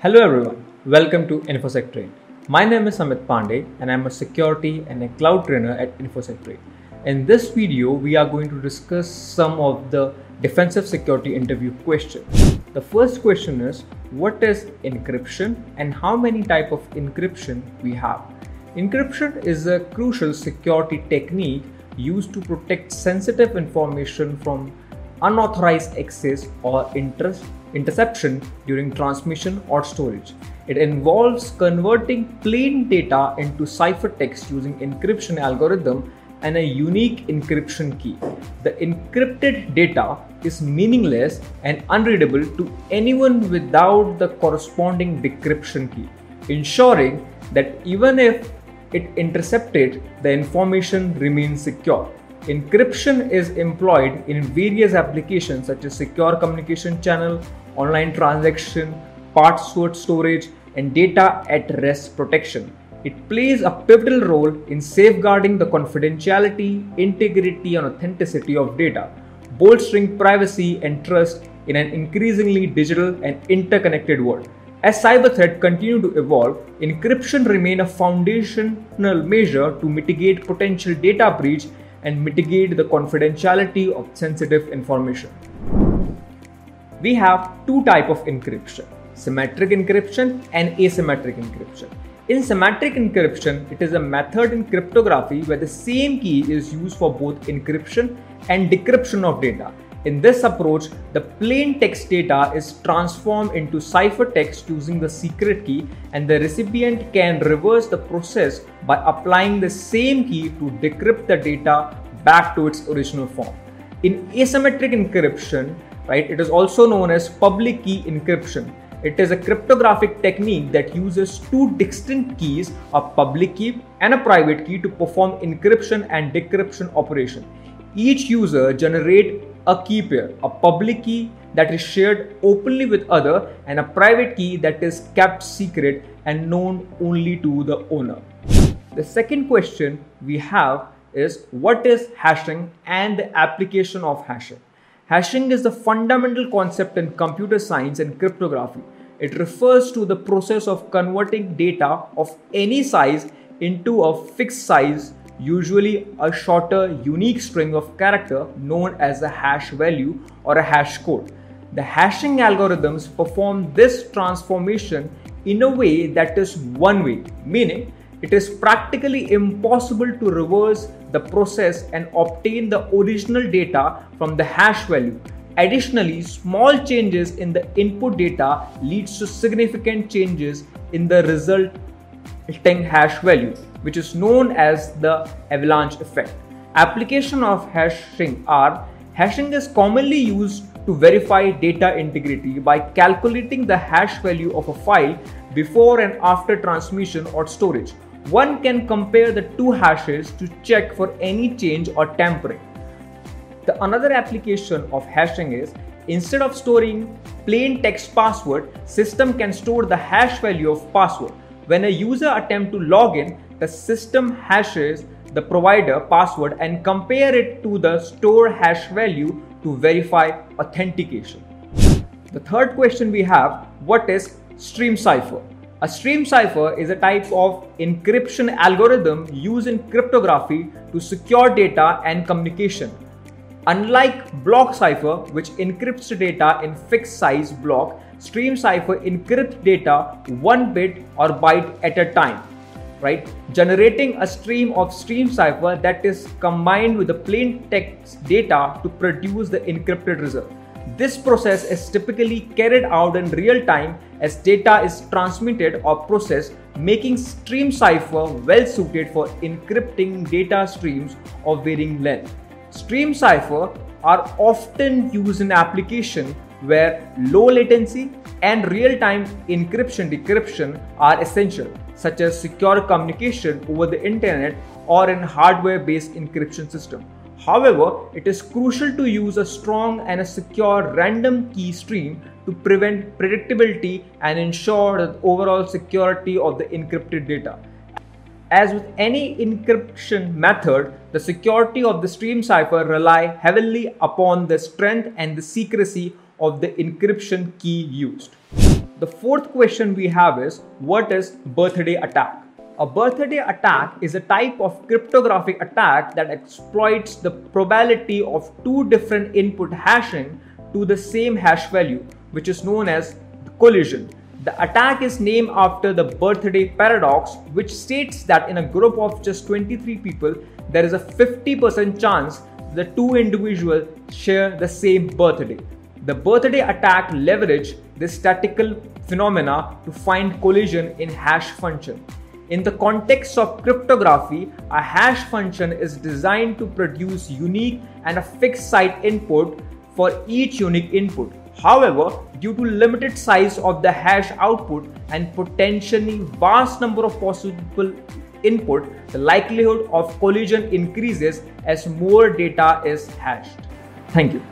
Hello everyone, welcome to InfoSec Train. My name is Amit Pandey and I'm a security and a cloud trainer at InfoSec Train. In this video, we are going to discuss some of the defensive security interview questions. The first question is what is encryption and how many type of encryption we have. Encryption is a crucial security technique used to protect sensitive information from unauthorized access or interest, interception during transmission or storage. It involves converting plain data into ciphertext using encryption algorithm and a unique encryption key. The encrypted data is meaningless and unreadable to anyone without the corresponding decryption key, ensuring that even if it intercepted, the information remains secure. Encryption is employed in various applications such as secure communication channel, online transaction, password storage, and data at rest protection. It plays a pivotal role in safeguarding the confidentiality, integrity, and authenticity of data, bolstering privacy and trust in an increasingly digital and interconnected world. As cyber threats continue to evolve, encryption remains a foundational measure to mitigate potential data breach and mitigate the confidentiality of sensitive information. We have two type of encryption, symmetric encryption and asymmetric encryption. In symmetric encryption, it is a method in cryptography where the same key is used for both encryption and decryption of data. In this approach, the plain text data is transformed into ciphertext using the secret key, and the recipient can reverse the process by applying the same key to decrypt the data back to its original form. In asymmetric encryption, right, it is also known as public key encryption. It is a cryptographic technique that uses two distinct keys, a public key and a private key to perform encryption and decryption operation. Each user generate a key pair, a public key that is shared openly with other and a private key that is kept secret and known only to the owner. The second question we have is what is hashing and the application of hashing. Hashing is the fundamental concept in computer science and cryptography. It refers to the process of converting data of any size into a fixed size, usually a shorter unique string of character known as a hash value or a hash code. The hashing algorithms perform this transformation in a way that is one way, meaning it is practically impossible to reverse the process and obtain the original data from the hash value. Additionally, small changes in the input data leads to significant changes in the resulting hash value, which is known as the avalanche effect. Application of hashing are hashing is commonly used to verify data integrity by calculating the hash value of a file before and after transmission or storage. One can compare the two hashes to check for any change or tampering. The another application of hashing is instead of storing plain text password, system can store the hash value of password. When a user attempt to log in, the system hashes the provider password and compare it to the store hash value to verify authentication. The third question we have, what is stream cipher? A stream cipher is a type of encryption algorithm used in cryptography to secure data and communication. Unlike block cipher, which encrypts data in fixed size block, stream cipher encrypts data one bit or byte at a time, right? Generating a stream of stream cipher that is combined with the plain text data to produce the encrypted result. This process is typically carried out in real time as data is transmitted or processed, making stream cipher well suited for encrypting data streams of varying length. Stream cipher are often used in applications where low latency and real-time encryption decryption are essential, such as secure communication over the internet or in hardware-based encryption system. However, it is crucial to use a strong and a secure random key stream to prevent predictability and ensure the overall security of the encrypted data. As with any encryption method, the security of the stream cipher rely heavily upon the strength and the secrecy of the encryption key used. The fourth question we have is what is birthday attack? A birthday attack is a type of cryptographic attack that exploits the probability of two different input hashing to the same hash value, which is known as collision. The attack is named after the birthday paradox, which states that in a group of just 23 people, there is a 50% chance the two individuals share the same birthday. The birthday attack leverage this statistical phenomena to find collision in hash function. In the context of cryptography, a hash function is designed to produce unique and a fixed site input for each unique input. However, due to limited size of the hash output and potentially vast number of possible input, the likelihood of collision increases as more data is hashed. Thank you.